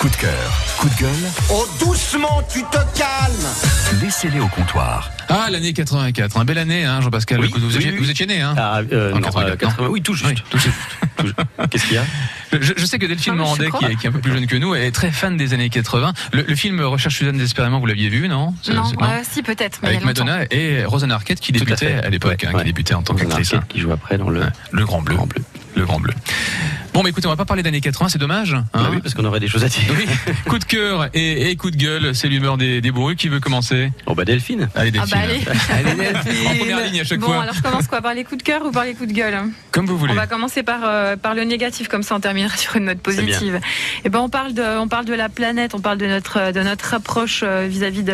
Coup de cœur, coup de gueule, Oh, doucement, tu te calmes laissez-les au comptoir. Ah, l'année 84, un belle année, hein, Jean-Pascal. Oui, vous, étiez, oui, oui. vous étiez né, hein Ah, euh, En non, 84, euh, 80, oui, tout juste. Oui, tout juste. Qu'est-ce qu'il y a Je, je sais que Delphine Ah, Morandais, qui est, qui est un peu plus jeune que nous, est très fan des années 80. Le, le film Recherche Suzanne désespérément, vous l'aviez vu, non Non, euh, si peut-être. mais Avec longtemps. Madonna et Rosanna Arquette qui Tout à débutait à, l'époque, Ouais, hein, ouais. qui débutait en tant qu'actrice. Arquette qui joue après dans le. hein. Le Grand Bleu. Grand Bleu. Le Grand Bleu. Bon, mais écoutez, on va pas parler d'années 80, c'est dommage. hein. Bah oui, parce qu'on aurait des choses à dire. Oui. coup de cœur et, et coup de gueule, c'est l'humeur des, des bourrus qui veut commencer? Oh bah Delphine. Allez, Ah Delphine. bah allez. en première ligne à chaque Bon, fois. alors je commence quoi? Par les coups de cœur ou par les coups de gueule? Comme vous voulez. On va commencer par, euh, par le négatif, comme ça on terminera sur une note positive. Et ben on parle de on parle de la planète, on parle de notre de notre approche euh, vis-à-vis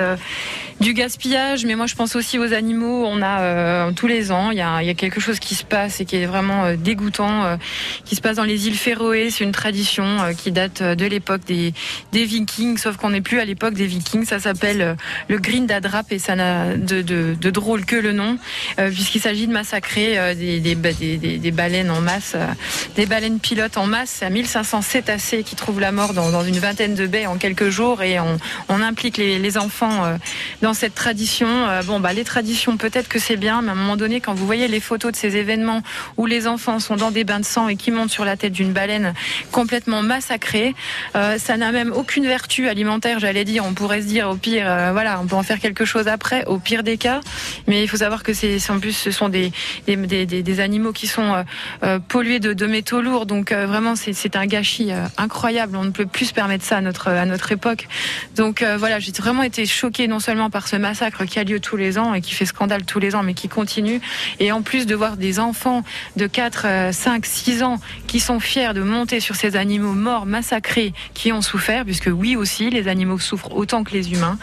du gaspillage, mais moi je pense aussi aux animaux. On a euh, tous les ans, il y a, il y a quelque chose qui se passe et qui est vraiment euh, dégoûtant, euh, qui se passe dans les îles Féroé. C'est une tradition euh, qui date euh, de l'époque des Vikings, sauf qu'on n'est plus à l'époque des Vikings. Ça s'appelle euh, le Green Dadrap et ça n'a de, drôle que le nom, puisqu'il s'agit de massacrer euh, des, des, ba- des, des- des baleines en masse, des baleines pilotes en masse. À 1500 cétacés qui trouvent la mort dans, une vingtaine de baies en quelques jours et on, implique les, enfants dans cette tradition. Bon, bah, les traditions, peut-être que c'est bien, mais à un moment donné, quand vous voyez les photos de ces événements où les enfants sont dans des bains de sang et qui montent sur la tête d'une baleine complètement massacrée, euh, ça n'a même aucune vertu alimentaire, j'allais dire. On pourrait se dire, au pire, euh, voilà, on peut en faire quelque chose après, au pire des cas. Mais il faut savoir que c'est, en plus, ce sont des, des, des, des- animaux qui sont euh, euh, pollués de, de métaux lourds. Donc euh, vraiment, c'est, un gâchis euh, incroyable. On ne peut plus se permettre ça à notre, à notre époque. Donc voilà, j'ai vraiment été choquée non seulement par ce massacre qui a lieu tous les ans et qui fait scandale tous les ans, mais qui continue. Et en plus de voir des enfants de 4, euh, 5, 6 ans qui sont fiers de monter sur ces animaux morts, massacrés, qui ont souffert, puisque oui aussi, les animaux souffrent autant que les humains.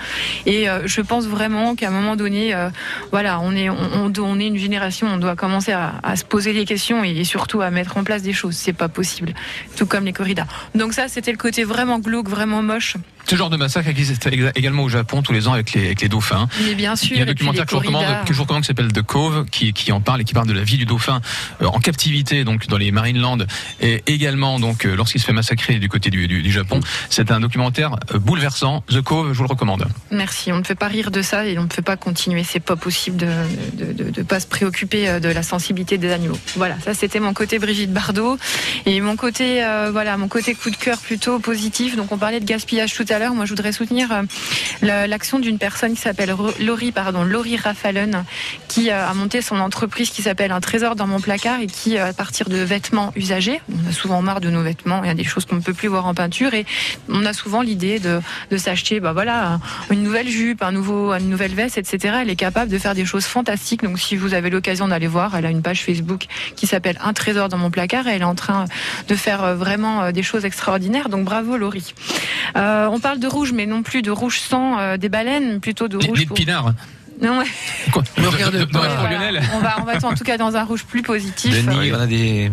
Et euh, je pense vraiment qu'à un moment donné, euh, voilà, on est, on, est une génération, on doit commencer à, à se poser des questions et, et surtout à mettre en place des choses. C'est pas possible, tout comme les corridas. Donc ça, c'était le côté vraiment glauque, vraiment moche. Ce genre de massacre existe également au Japon tous les ans avec les, avec les dauphins. Mais bien sûr, Il y a un documentaire que je vous recommande, que je recommande qui s'appelle The Cove, qui, qui en parle et qui parle de la vie du dauphin euh, en captivité, donc dans les Marineland, et également donc euh, lorsqu'il se fait massacrer du côté du, du, du Japon. C'est un documentaire euh, bouleversant. The Cove, je vous le recommande. Merci. On ne peut pas rire de ça et on ne peut pas continuer. C'est pas possible de de, de, de pas se préoccuper de la sensibilité des animaux. Voilà, ça c'était mon côté Brigitte Bardot et mon côté euh, voilà mon côté coup de cœur plutôt positif. Donc on parlait de gaspillage tout à l'heure. Moi je voudrais soutenir euh, la- l'action d'une personne qui s'appelle Laurie pardon Laurie Raffalen qui euh, a monté son entreprise qui s'appelle Un trésor dans mon placard et qui euh, à partir de vêtements usagés, on a souvent marre de nos vêtements. Il y a des choses qu'on ne peut plus voir en peinture et on a souvent l'idée de s'acheter bah voilà une nouvelle jupe, un nouveau, une nouvelle veste, etc. Elle est capable de faire des choses fantastiques. Donc, si vous avez l'occasion d'aller voir, elle a une page Facebook qui s'appelle Un trésor dans mon placard et elle est en train de faire vraiment des choses extraordinaires. Donc, bravo Laurie. Euh, on parle de rouge, mais non plus de rouge sang euh, des baleines, plutôt de rouge. pour- pinards. Non, ouais. Quoi Ne regarde De- de- pas. de- Ouais, de- voilà. Lionel. On va, on va être en tout cas dans un rouge plus positif. Denis, on a des.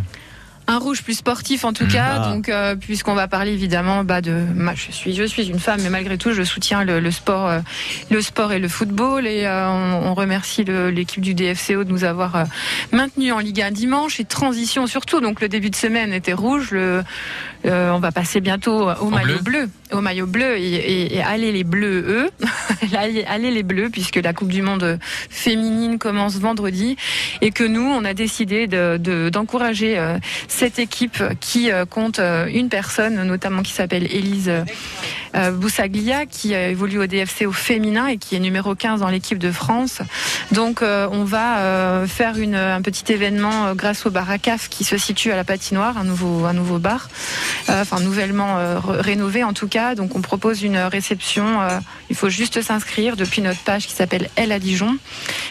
Un rouge plus sportif en tout Mm. cas, Ah. donc euh, puisqu'on va parler évidemment bah, de, moi, je suis je suis une femme, mais malgré tout je soutiens le, le sport, euh, le sport et le football et euh, on, on remercie l'équipe du DFCO de nous avoir maintenus en Ligue 1 dimanche et transition surtout. Donc le début de semaine était rouge, le, on va passer bientôt au maillot bleu. au maillot bleu et, et, et allez les bleus eux, allez, les bleus puisque la Coupe du Monde féminine commence vendredi et que nous on a décidé de- de- d'encourager euh, cette équipe qui euh, compte euh, une personne, notamment qui s'appelle Élise euh, Boussaglia, qui évolue au DFC au féminin et qui est numéro 15 dans l'équipe de France. Donc on va faire un petit événement grâce au bar à CAF qui se situe à la patinoire, un nouveau, un nouveau bar, enfin nouvellement rénové en tout cas. Donc on propose une réception, il faut juste s'inscrire depuis notre page qui s'appelle Elle à Dijon,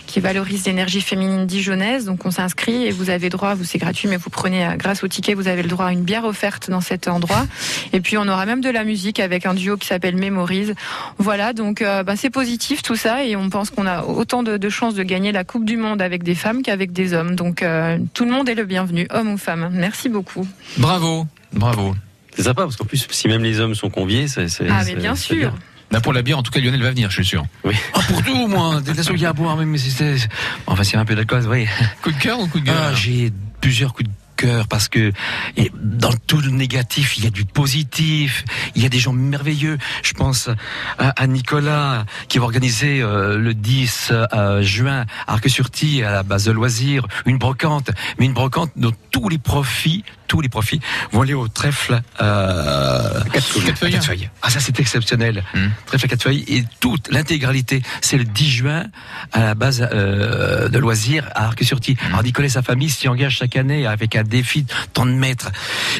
qui valorise l'énergie féminine dijonnaise. Donc on s'inscrit et vous avez droit, vous c'est gratuit, mais vous prenez euh, grâce au ticket, vous avez le droit à une bière offerte dans cet endroit. Et puis on aura même de la musique avec un duo qui s'appelle Mémorise. Voilà, donc euh, bah, c'est positif tout ça et on pense qu'on a autant de, de chances de gagner la Coupe du Monde avec des femmes qu'avec des hommes. Donc euh, tout le monde est le bienvenu, homme ou femme. Merci beaucoup. Bravo, bravo. C'est sympa parce qu'en plus, si même les hommes sont conviés, c'est. Ah mais bien sûr. Là pour la bière, en tout cas Lionel va venir, je suis sûr. Ah, pour tout, moi. Dès la à boire, même si c'était. Enfin, s'il y a un peu d'alcool, oui. Coup de cœur ou coup de gueule Ah, j'ai plusieurs coups de cœur parce que et dans tout le négatif, il y a du positif. Il y a des gens merveilleux. Je pense à, à Nicolas qui va organiser euh, le 10 euh, juin à Arc-sur-Tille à la base de loisirs une brocante, mais une brocante dont tous les profits, tous les profits vont aller au trèfle euh, Quatre feuilles. à quatre feuilles. Ah ça c'est exceptionnel. Hmm. Trèfle à quatre feuilles et toute l'intégralité, c'est le 10 juin à la base euh, de loisirs à Arc-sur-Tille. Alors Nicolas et sa famille s'y engagent chaque année avec un défi de tant de mètres.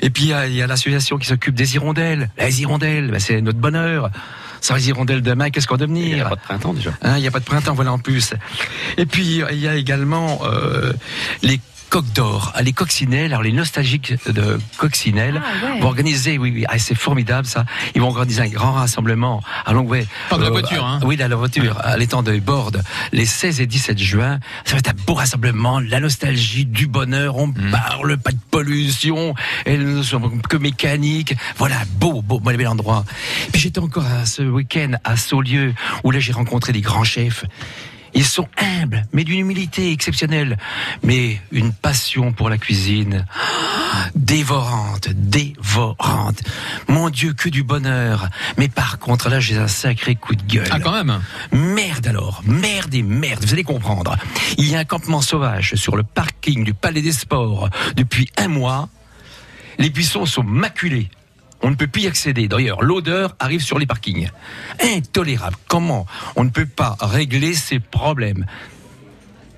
Et puis il y a, l'association qui s'occupe des hirondelles. Les hirondelles, ben, c'est notre bonheur. Sans les hirondelles demain, qu'est-ce qu'on va Il n'y devenir a pas de printemps déjà. Hein, Il n'y a pas de printemps, voilà en plus. Et puis il y a également euh, les coques d'or, Ah, les coccinelles, alors les nostalgiques de coccinelles Ah, ouais. vont organiser, oui, oui, ah, c'est formidable ça. Ils vont organiser un grand rassemblement à Longueway. Pas de la voiture, hein. Oui, de la voiture, à l'étang de Borde, les 16 et 17 juin. Ça va être un beau rassemblement, la nostalgie, du bonheur, on Mm. parle, pas de pollution, elles ne sont que mécaniques. Voilà, beau, beau, beau, bel endroit. Puis j'étais encore à ce week-end à Saulieu, où là j'ai rencontré des grands chefs. Ils sont humbles, mais d'une humilité exceptionnelle, mais une passion pour la cuisine dévorante, dévorante. Mon Dieu, que du bonheur. Mais par contre, là, j'ai un sacré coup de gueule. Ah, quand même. Merde alors, merde et merde, vous allez comprendre. Il y a un campement sauvage sur le parking du Palais des Sports depuis un mois. Les buissons sont maculés. On ne peut plus y accéder. D'ailleurs, l'odeur arrive sur les parkings. Intolérable. Comment on ne peut pas régler ces problèmes?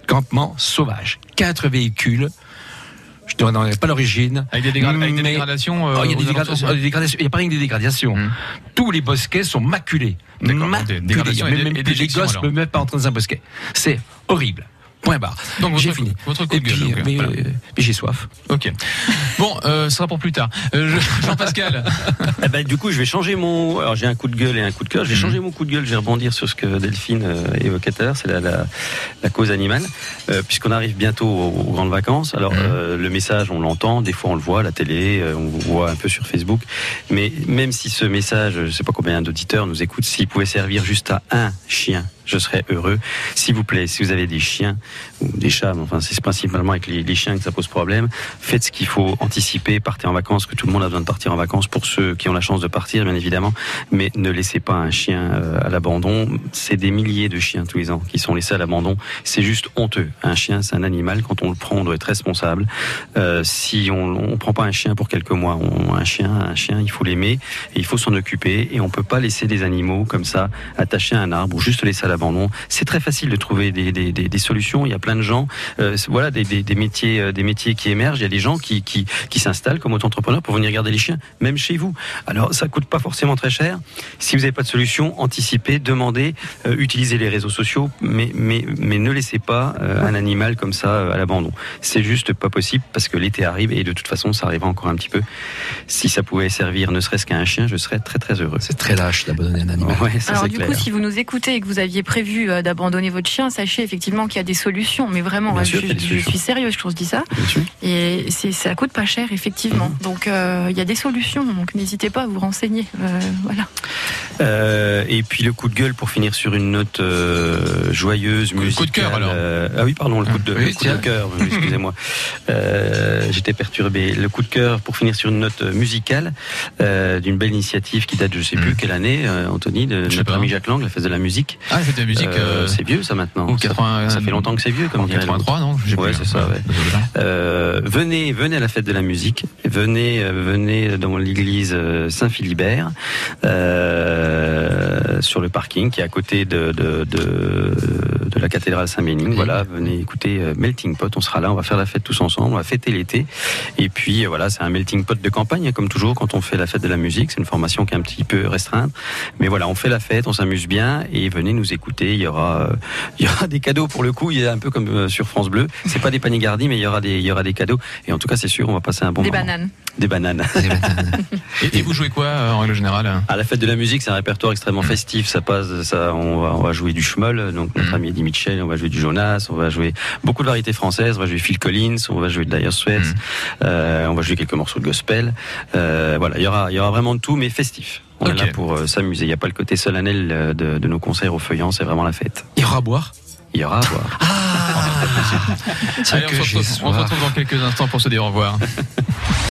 Campement sauvage. Quatre véhicules. Je ne donnerai pas l'origine. Avec des, dégra- avec des Mais- dégradations. euh, Oh, il y a des dégradations. Il a pas rien que des dégradations. Hum. Tous les bosquets sont maculés. D'accord, Maculés. des dégradations et Même- des- même et les gosses ne me mettent pas entrer dans un bosquet. C'est horrible. Point barre. Donc, j'ai fini. votre coup de Et puis, gueule, mais, voilà. euh, mais j'ai soif. Ok. Bon, euh, ce sera pour plus tard. Euh, je- Jean-Pascal. Eh ben, du coup, je vais changer mon. Alors, j'ai un coup de gueule et un coup de cœur. Je vais Mhm. changer mon coup de gueule. Je vais rebondir sur ce que Delphine euh, évoquait tout à l'heure. C'est la, la, la cause animale. Euh, Puisqu'on arrive bientôt aux, aux grandes vacances. Alors, Mhm. euh, le message, on l'entend. Des fois, on le voit à la télé. euh, on le voit un peu sur Facebook. Mais même si ce message, je sais pas combien d'auditeurs nous écoutent, s'il pouvait servir juste à un chien, je serais heureux. S'il vous plaît, si vous avez des chiens ou des chats, enfin, c'est principalement avec les, chiens que ça pose problème. Faites ce qu'il faut, anticiper, partez en vacances, que tout le monde a besoin de partir en vacances pour ceux qui ont la chance de partir, bien évidemment. Mais ne laissez pas un chien euh, à l'abandon. C'est des milliers de chiens tous les ans qui sont laissés à l'abandon. C'est juste honteux. Un chien, c'est un animal. Quand on le prend, on doit être responsable. Euh, si on ne prend pas un chien pour quelques mois, on, un chien, un chien, il faut l'aimer et il faut s'en occuper. Et on peut pas laisser des animaux comme ça attachés à un arbre ou juste laisser à l'abandon. C'est très facile de trouver des, des, des, des solutions. Il y a plein de gens, euh, voilà, des, des, des métiers, euh, des métiers qui émergent. Il y a des gens qui, qui, qui s'installent comme auto-entrepreneurs pour venir garder les chiens, même chez vous. Alors ça coûte pas forcément très cher. Si vous n'avez pas de solution, anticipez, demandez, euh, utilisez les réseaux sociaux, mais mais mais ne laissez pas euh, un animal comme ça euh, à l'abandon. C'est juste pas possible parce que l'été arrive et de toute façon ça arrivera encore un petit peu. Si ça pouvait servir ne serait-ce qu'à un chien, je serais très très heureux. C'est très lâche d'abandonner un animal. Ouais, ça Alors du clair. coup, si vous nous écoutez et que vous aviez prévu euh, d'abandonner votre chien, sachez effectivement qu'il y a des solutions. Mais vraiment, Bien je, sûr je solutions. suis sérieuse quand je dis ça. Et c'est, ça coûte pas cher, effectivement. Mhm. Donc euh, il y a des solutions. Donc n'hésitez pas à vous renseigner. Euh, voilà. Euh, et puis le coup de gueule pour finir sur une note euh, joyeuse, Coup de musicale. cœur, alors. euh, ah oui, pardon, le coup de, Oui, le de cœur. Excusez-moi, Euh, j'étais perturbé. Le coup de cœur pour finir sur une note musicale euh, d'une belle initiative qui date, je sais plus Mm. quelle année, euh, Anthony, de Je notre ami Jacques Lang, la fête de la musique. Ah, fête de la musique. Euh, euh, c'est vieux ça maintenant. ou Ça- 80, ça, fait longtemps que c'est vieux, comme en dirait 83, non Ouais, c'est ça, hein. ouais. Désolé. Euh, venez, venez à la fête de la musique. Venez, euh, venez dans l'église euh, Saint-Philibert, euh, sur le parking qui est à côté de, de, de, de la cathédrale Saint-Bénigne. Voilà, venez écouter euh, Melting Pot. On sera là, on va faire la fête tous ensemble, on va fêter l'été. Et puis euh, voilà, c'est un melting pot de campagne, hein, comme toujours quand on fait la fête de la musique. C'est une formation qui est un petit peu restreinte, mais voilà, on fait la fête, on s'amuse bien et venez nous écouter. Il y aura, euh, il y aura des cadeaux pour le coup. Il y a un peu comme euh, sur France Bleu. C'est pas des paniers gardis, mais il y aura des, il y aura des cadeaux. Et en tout cas, c'est sûr, on va passer un bon Des moment. bananes. Des bananes. Et, et vous jouez quoi euh, en règle générale À la fête de la musique, c'est un répertoire extrêmement festif. Ça passe, ça, on va, on va jouer du Schmoll, donc notre Mhm. ami Eddie Mitchell, on va jouer du Jonas, on va jouer beaucoup de variétés françaises, on va jouer Phil Collins, on va jouer de Dire Straits, Mhm. euh, on va jouer quelques morceaux de gospel. Euh, voilà, il y aura, il y aura vraiment de tout, mais festif. On Ok. est là pour euh, s'amuser. Il n'y a pas le côté solennel de, de nos concerts au feuillant, c'est vraiment la fête. Il y aura à boire? Il y aura à boire. Ah, Allez, on, se j'ai retrouve, on se soif. retrouve dans quelques instants pour se dire au revoir.